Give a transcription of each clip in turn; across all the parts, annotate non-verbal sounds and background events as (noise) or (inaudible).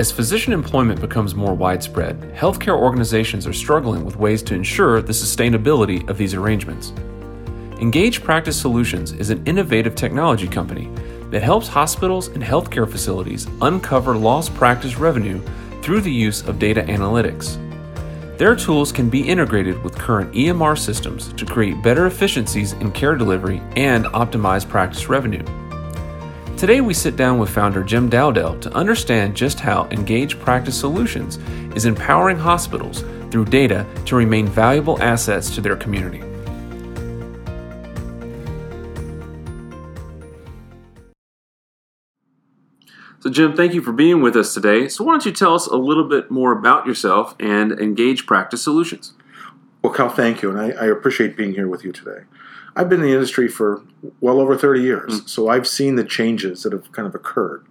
As physician employment becomes more widespread, healthcare organizations are struggling with ways to ensure the sustainability of these arrangements. Engage Practice Solutions is an innovative technology company that helps hospitals and healthcare facilities uncover lost practice revenue through the use of data analytics. Their tools can be integrated with current EMR systems to create better efficiencies in care delivery and optimize practice revenue. Today, we sit down with founder Jim Dowdell to understand just how Engage Practice Solutions is empowering hospitals through data to remain valuable assets to their community. So, Jim, thank you for being with us today. So, why don't you tell us a little bit more about yourself and Engage Practice Solutions? Well, Cal, thank you, and I, I appreciate being here with you today. I've been in the industry for well over 30 years, mm. so I've seen the changes that have kind of occurred.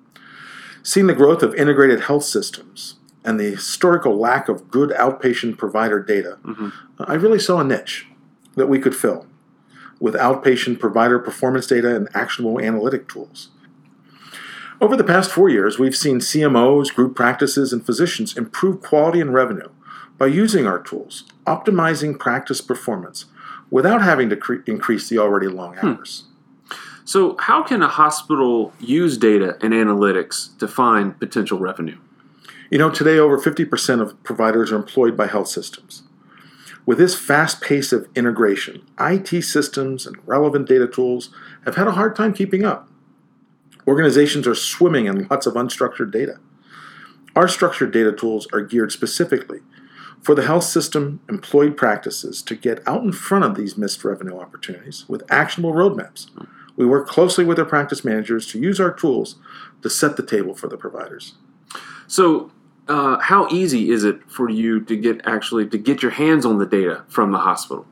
Seen the growth of integrated health systems and the historical lack of good outpatient provider data, mm-hmm. I really saw a niche that we could fill with outpatient provider performance data and actionable analytic tools. Over the past four years, we've seen CMOs, group practices, and physicians improve quality and revenue by using our tools, optimizing practice performance without having to cre- increase the already long hmm. hours. Hmm. So, how can a hospital use data and analytics to find potential revenue? You know, today over 50% of providers are employed by health systems. With this fast pace of integration, IT systems and relevant data tools have had a hard time keeping up. Organizations are swimming in lots of unstructured data. Our structured data tools are geared specifically for the health system employed practices to get out in front of these missed revenue opportunities with actionable roadmaps. We work closely with our practice managers to use our tools to set the table for the providers. So, uh, how easy is it for you to get actually to get your hands on the data from the hospital?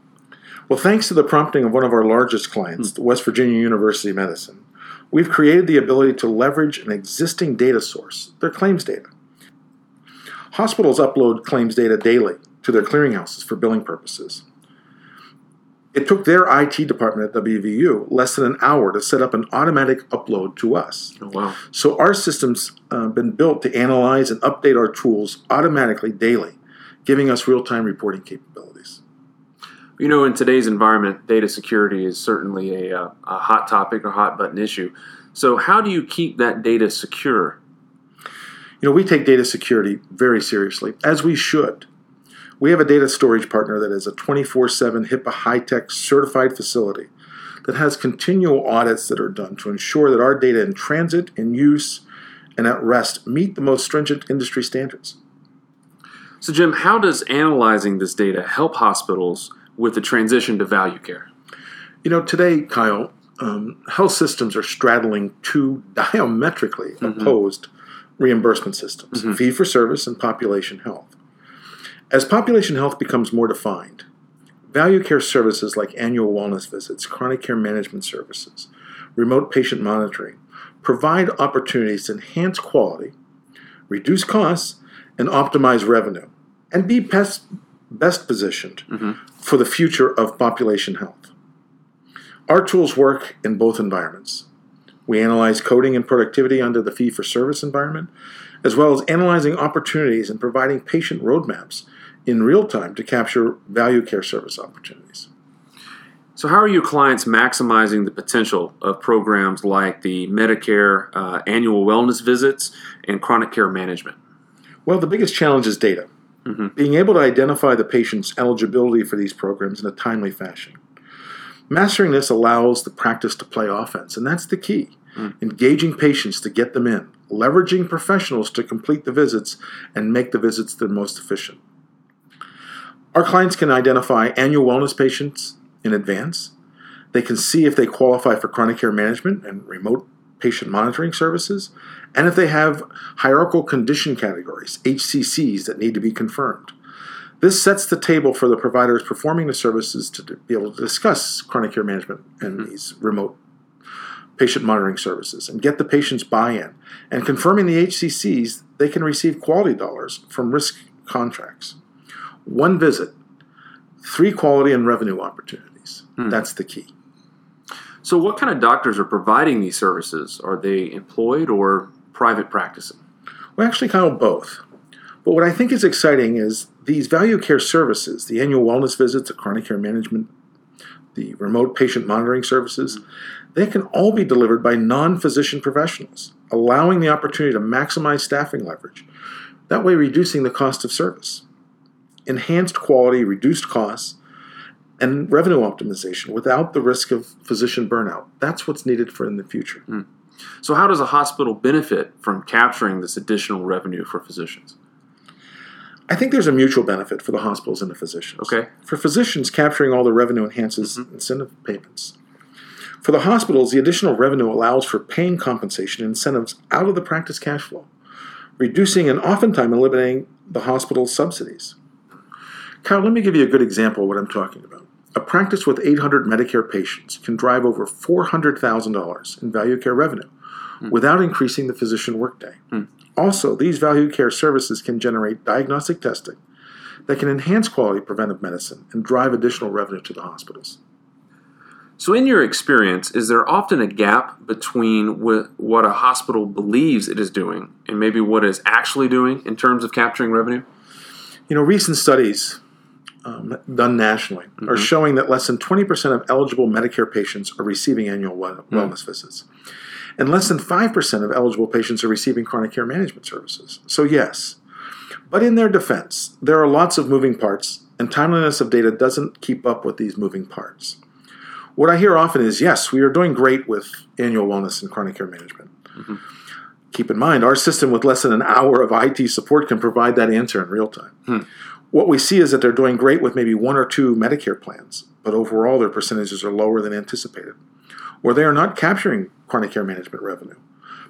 Well, thanks to the prompting of one of our largest clients, mm-hmm. West Virginia University Medicine, we've created the ability to leverage an existing data source, their claims data. Hospitals upload claims data daily to their clearinghouses for billing purposes. It took their IT department at WVU less than an hour to set up an automatic upload to us. Oh, wow. So our system's uh, been built to analyze and update our tools automatically daily, giving us real time reporting capabilities. You know, in today's environment, data security is certainly a, uh, a hot topic or hot button issue. So, how do you keep that data secure? You know, we take data security very seriously, as we should. We have a data storage partner that is a 24 7 HIPAA HITECH certified facility that has continual audits that are done to ensure that our data in transit, in use, and at rest meet the most stringent industry standards. So, Jim, how does analyzing this data help hospitals with the transition to value care? You know, today, Kyle, um, health systems are straddling two (laughs) diametrically mm-hmm. opposed reimbursement systems mm-hmm. fee for service and population health. As population health becomes more defined, value care services like annual wellness visits, chronic care management services, remote patient monitoring provide opportunities to enhance quality, reduce costs, and optimize revenue, and be best, best positioned mm-hmm. for the future of population health. Our tools work in both environments. We analyze coding and productivity under the fee for service environment, as well as analyzing opportunities and providing patient roadmaps in real time to capture value care service opportunities. So, how are your clients maximizing the potential of programs like the Medicare uh, annual wellness visits and chronic care management? Well, the biggest challenge is data. Mm-hmm. Being able to identify the patient's eligibility for these programs in a timely fashion. Mastering this allows the practice to play offense, and that's the key. Mm. Engaging patients to get them in, leveraging professionals to complete the visits and make the visits the most efficient. Our clients can identify annual wellness patients in advance. They can see if they qualify for chronic care management and remote patient monitoring services, and if they have hierarchical condition categories, HCCs, that need to be confirmed. This sets the table for the providers performing the services to be able to discuss chronic care management and mm-hmm. these remote patient monitoring services and get the patient's buy in. And confirming the HCCs, they can receive quality dollars from risk contracts. One visit, three quality and revenue opportunities. Mm. That's the key. So, what kind of doctors are providing these services? Are they employed or private practicing? Well, actually, kind of both. But what I think is exciting is these value care services, the annual wellness visits, the chronic care management, the remote patient monitoring services, they can all be delivered by non physician professionals, allowing the opportunity to maximize staffing leverage, that way, reducing the cost of service. Enhanced quality, reduced costs, and revenue optimization without the risk of physician burnout. That's what's needed for in the future. Mm. So, how does a hospital benefit from capturing this additional revenue for physicians? I think there's a mutual benefit for the hospitals and the physicians. Okay. For physicians, capturing all the revenue enhances mm-hmm. incentive payments. For the hospitals, the additional revenue allows for paying compensation incentives out of the practice cash flow, reducing and oftentimes eliminating the hospital's subsidies. Kyle, let me give you a good example of what I'm talking about. A practice with 800 Medicare patients can drive over $400,000 in value care revenue mm. without increasing the physician workday. Mm. Also, these value care services can generate diagnostic testing that can enhance quality preventive medicine and drive additional revenue to the hospitals. So, in your experience, is there often a gap between what a hospital believes it is doing and maybe what it is actually doing in terms of capturing revenue? You know, recent studies um, done nationally mm-hmm. are showing that less than 20% of eligible Medicare patients are receiving annual mm. wellness mm-hmm. visits and less than 5% of eligible patients are receiving chronic care management services. So, yes. But in their defense, there are lots of moving parts, and timeliness of data doesn't keep up with these moving parts. What I hear often is yes, we are doing great with annual wellness and chronic care management. Mm-hmm. Keep in mind, our system with less than an hour of IT support can provide that answer in real time. Hmm. What we see is that they're doing great with maybe one or two Medicare plans, but overall their percentages are lower than anticipated or they are not capturing chronic care management revenue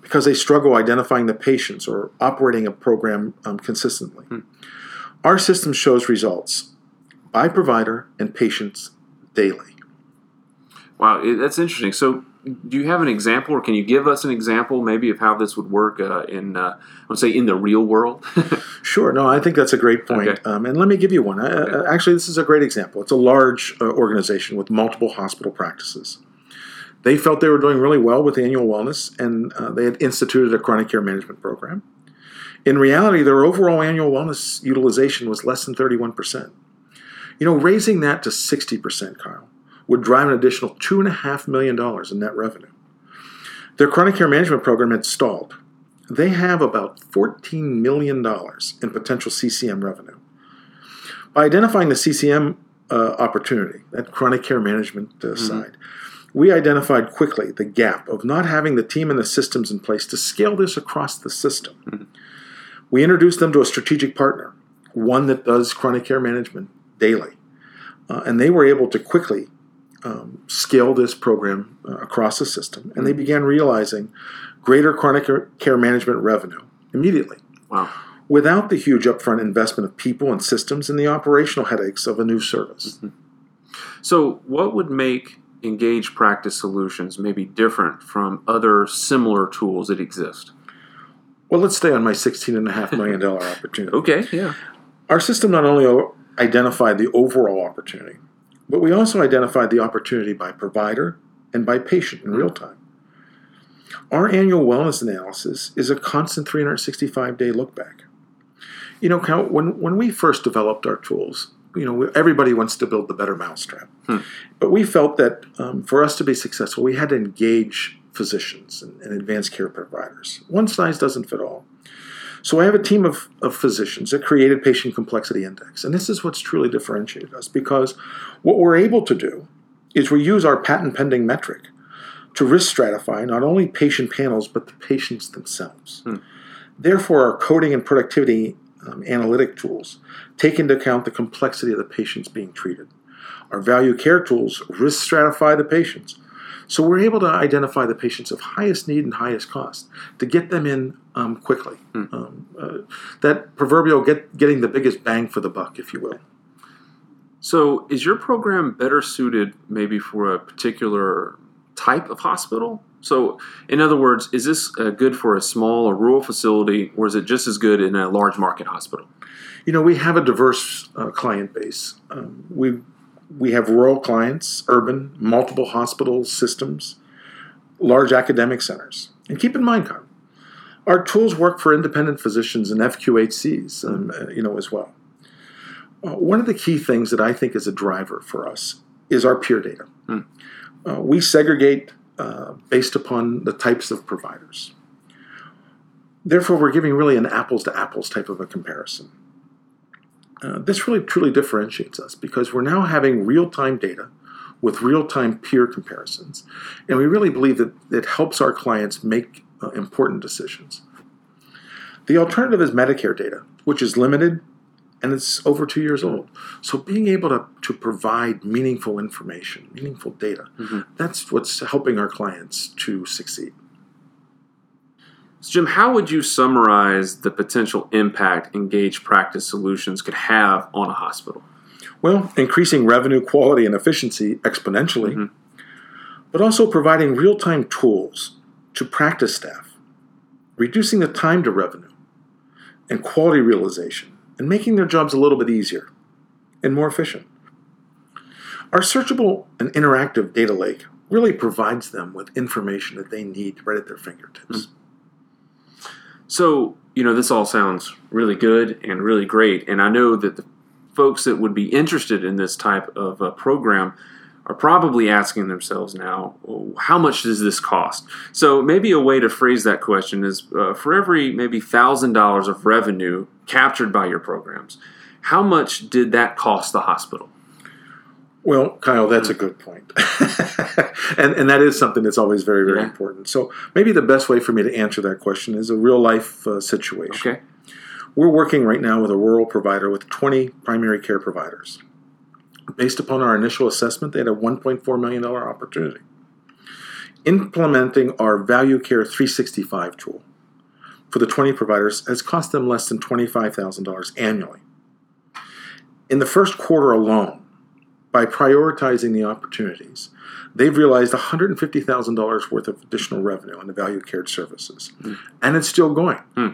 because they struggle identifying the patients or operating a program um, consistently. Hmm. Our system shows results by provider and patients daily. Wow, that's interesting. So, do you have an example, or can you give us an example, maybe, of how this would work uh, in, uh, I would say, in the real world? (laughs) sure. No, I think that's a great point. Okay. Um, and let me give you one. Okay. Uh, actually, this is a great example. It's a large uh, organization with multiple hospital practices. They felt they were doing really well with annual wellness, and uh, they had instituted a chronic care management program. In reality, their overall annual wellness utilization was less than 31%. You know, raising that to 60%, Kyle, would drive an additional $2.5 million in net revenue. Their chronic care management program had stalled. They have about $14 million in potential CCM revenue. By identifying the CCM uh, opportunity, that chronic care management uh, mm-hmm. side, we identified quickly the gap of not having the team and the systems in place to scale this across the system. Mm-hmm. We introduced them to a strategic partner, one that does chronic care management daily. Uh, and they were able to quickly um, scale this program uh, across the system. And mm-hmm. they began realizing greater chronic care management revenue immediately. Wow. Without the huge upfront investment of people and systems and the operational headaches of a new service. Mm-hmm. So, what would make engage practice solutions may be different from other similar tools that exist? Well, let's stay on my $16.5 million (laughs) opportunity. okay, yeah. Our system not only identified the overall opportunity, but we also identified the opportunity by provider and by patient in mm-hmm. real time. Our annual wellness analysis is a constant 365 day look back. You know, when, when we first developed our tools, you know, everybody wants to build the better mousetrap. Hmm. But we felt that um, for us to be successful, we had to engage physicians and, and, advanced care providers. One size doesn't fit all. So I have a team of, of physicians that created Patient Complexity Index. And this is what's truly differentiated us because what we're able to do is we use our patent pending metric to risk stratify not only patient panels, but the patients themselves. Hmm. Therefore, our coding and productivity um, analytic tools take into account the complexity of the patients being treated. Our value care tools risk stratify the patients. So we're able to identify the patients of highest need and highest cost to get them in um, quickly. Mm. Um, uh, that proverbial get, getting the biggest bang for the buck, if you will. So is your program better suited maybe for a particular type of hospital? So, in other words, is this uh, good for a small or rural facility, or is it just as good in a large market hospital? You know, we have a diverse uh, client base. Um, we we have rural clients, urban, multiple hospital systems, large academic centers. And keep in mind, Carl, Our tools work for independent physicians and FQHCs, um, uh, you know, as well. Uh, one of the key things that I think is a driver for us is our peer data. Hmm. Uh, we segregate uh, based upon the types of providers. Therefore, we're giving really an apples to apples type of a comparison. Uh, this really truly differentiates us because we're now having real time data with real time peer comparisons. And we really believe that it helps our clients make uh, important decisions. The alternative is Medicare data, which is limited and it's over two years old. So being able to, to provide meaningful information, meaningful data, Mhm. that's what's helping our clients to succeed. So, Jim, how would you summarize the potential impact Engage Practice Solutions could have on a hospital? Well, increasing revenue quality and efficiency exponentially, Mhm. but also providing real time tools to practice staff, reducing the time to revenue and quality realization, and making their jobs a little bit easier and more efficient. Our searchable and interactive data lake really provides them with information that they need right at their fingertips. So, you know, this all sounds really good and really great. And I know that the folks that would be interested in this type of uh, program are probably asking themselves now, "Oh, how much does this cost? So, maybe a way to phrase that question is uh, for every maybe $1,000 of revenue captured by your programs, how much did that cost the hospital? Well, Kyle, that's a good point. (laughs) and, and that is something that's always very, very Yeah. important. So maybe the best way for me to answer that question is a real life uh, situation. Okay. We're working right now with a rural provider with 20 primary care providers. Based upon our initial assessment, they had a $1.4 million opportunity. Implementing our Value Care 365 tool for the 20 providers has cost them less than $25,000 annually. In the first quarter alone, by prioritizing the opportunities, they've realized $150,000 worth of additional revenue on the value cared services. And it's still going. Hmm.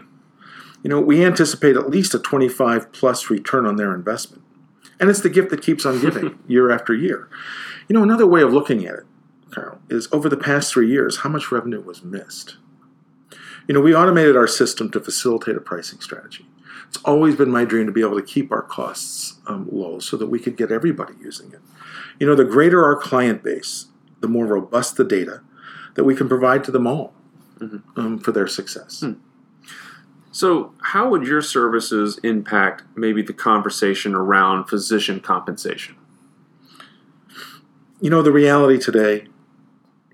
You know, we anticipate at least a 25 plus return on their investment. And it's the gift that keeps on giving (laughs) year after year. You know, another way of looking at it, Carl, is over the past three years, how much revenue was missed? You know, we automated our system to facilitate a pricing strategy. It's always been my dream to be able to keep our costs um, low so that we could get everybody using it. You know, the greater our client base, the more robust the data that we can provide to them all um, for their success. So, how would your services impact maybe the conversation around physician compensation? You know, the reality today,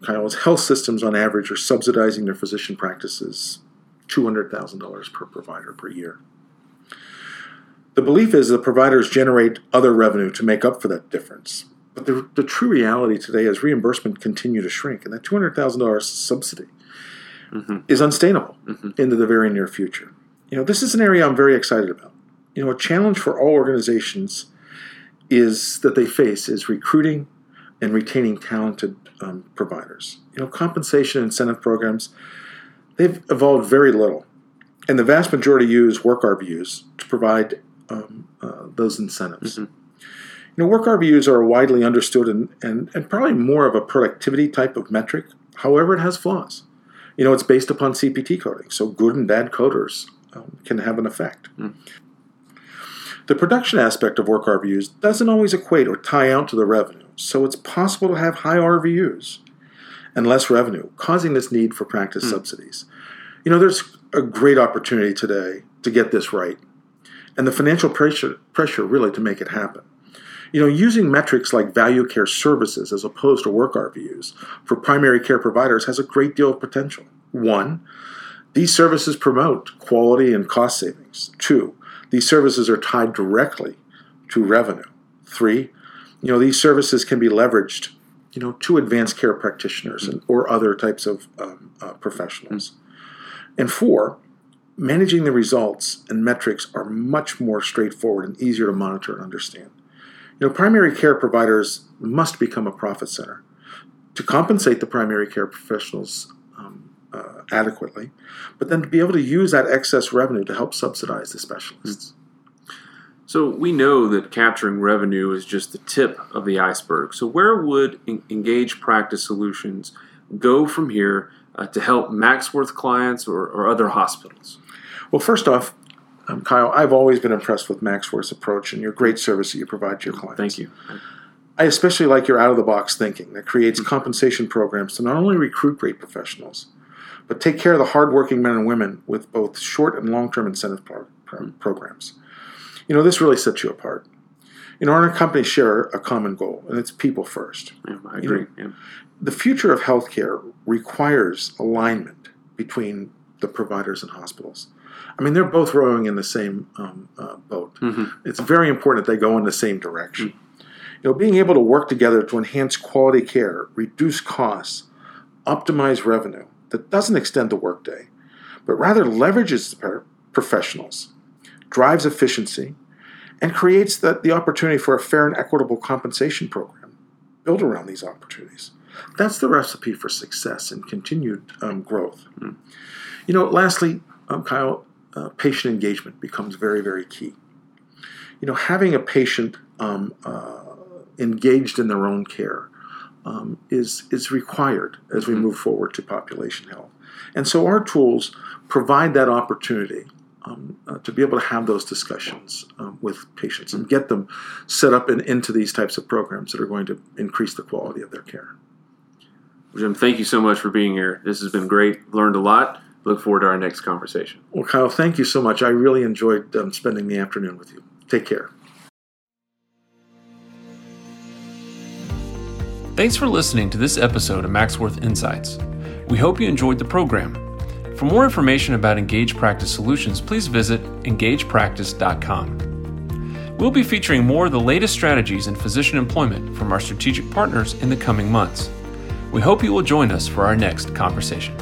Kyle, is health systems on average are subsidizing their physician practices $200,000 per provider per year. The belief is that providers generate other revenue to make up for that difference. But the, the true reality today is reimbursement continue to shrink, and that $200,000 subsidy Mhm. is unsustainable Mhm. into the very near future. You know, this is an area I'm very excited about. You know, a challenge for all organizations is that they face is recruiting and retaining talented um, providers. You know, compensation incentive programs, they've evolved very little. And the vast majority use work RVUs to provide um, uh, those incentives. Mhm. You know, work RVUs are widely understood and, and, and probably more of a productivity type of metric. However, it has flaws. You know, it's based upon CPT coding, so good and bad coders um, can have an effect. Mm. The production aspect of work RVUs doesn't always equate or tie out to the revenue, so it's possible to have high RVUs and less revenue, causing this need for practice Mm. subsidies. You know, there's a great opportunity today to get this right, and the financial pressure, pressure really to make it happen. You know, using metrics like value care services as opposed to work RVUs for primary care providers has a great deal of potential. One, these services promote quality and cost savings. Two, these services are tied directly to revenue. Three, you know, these services can be leveraged, you know, to advanced care practitioners and, or other types of um, uh, professionals. And four, managing the results and metrics are much more straightforward and easier to monitor and understand. You know, primary care providers must become a profit center to compensate the primary care professionals um, uh, adequately, but then to be able to use that excess revenue to help subsidize the specialists. So, we know that capturing revenue is just the tip of the iceberg. So, where would En- Engage Practice Solutions go from here uh, to help Maxworth clients or, or other hospitals? Well, first off, um, Kyle, I've always been impressed with Maxworth's approach and your great service that you provide to your clients. Thank you. I especially like your out of the box thinking that creates compensation programs to not only recruit great professionals, but take care of the hardworking men and women with both short and long term incentive pro- pro- programs. You know, this really sets you apart. You know, our companies share a common goal, and it's people first. Yeah, I agree. You know, The future of healthcare requires alignment between the providers and hospitals. I mean, they're both rowing in the same um, uh, boat. Mm-hmm. It's very important that they go in the same direction. You know, being able to work together to enhance quality care, reduce costs, optimize revenue that doesn't extend the workday, but rather leverages the professionals, drives efficiency, and creates the, the opportunity for a fair and equitable compensation program built around these opportunities. That's the recipe for success and continued um, growth. Mm. You know, lastly, um, Kyle, uh, patient engagement becomes very, very key. You know, having a patient um, uh, engaged in their own care um, is is required as we move forward to population health, and so our tools provide that opportunity um, uh, to be able to have those discussions um, with patients and get them set up in, into these types of programs that are going to increase the quality of their care. Jim, thank you so much for being here. This has been great. Learned a lot. Look forward to our next conversation. Well, Kyle, thank you so much. I really enjoyed um, spending the afternoon with you. Take care. Thanks for listening to this episode of Maxworth Insights. We hope you enjoyed the program. For more information about Engage Practice Solutions, please visit engagepractice.com. We'll be featuring more of the latest strategies in physician employment from our strategic partners in the coming months. We hope you will join us for our next conversation.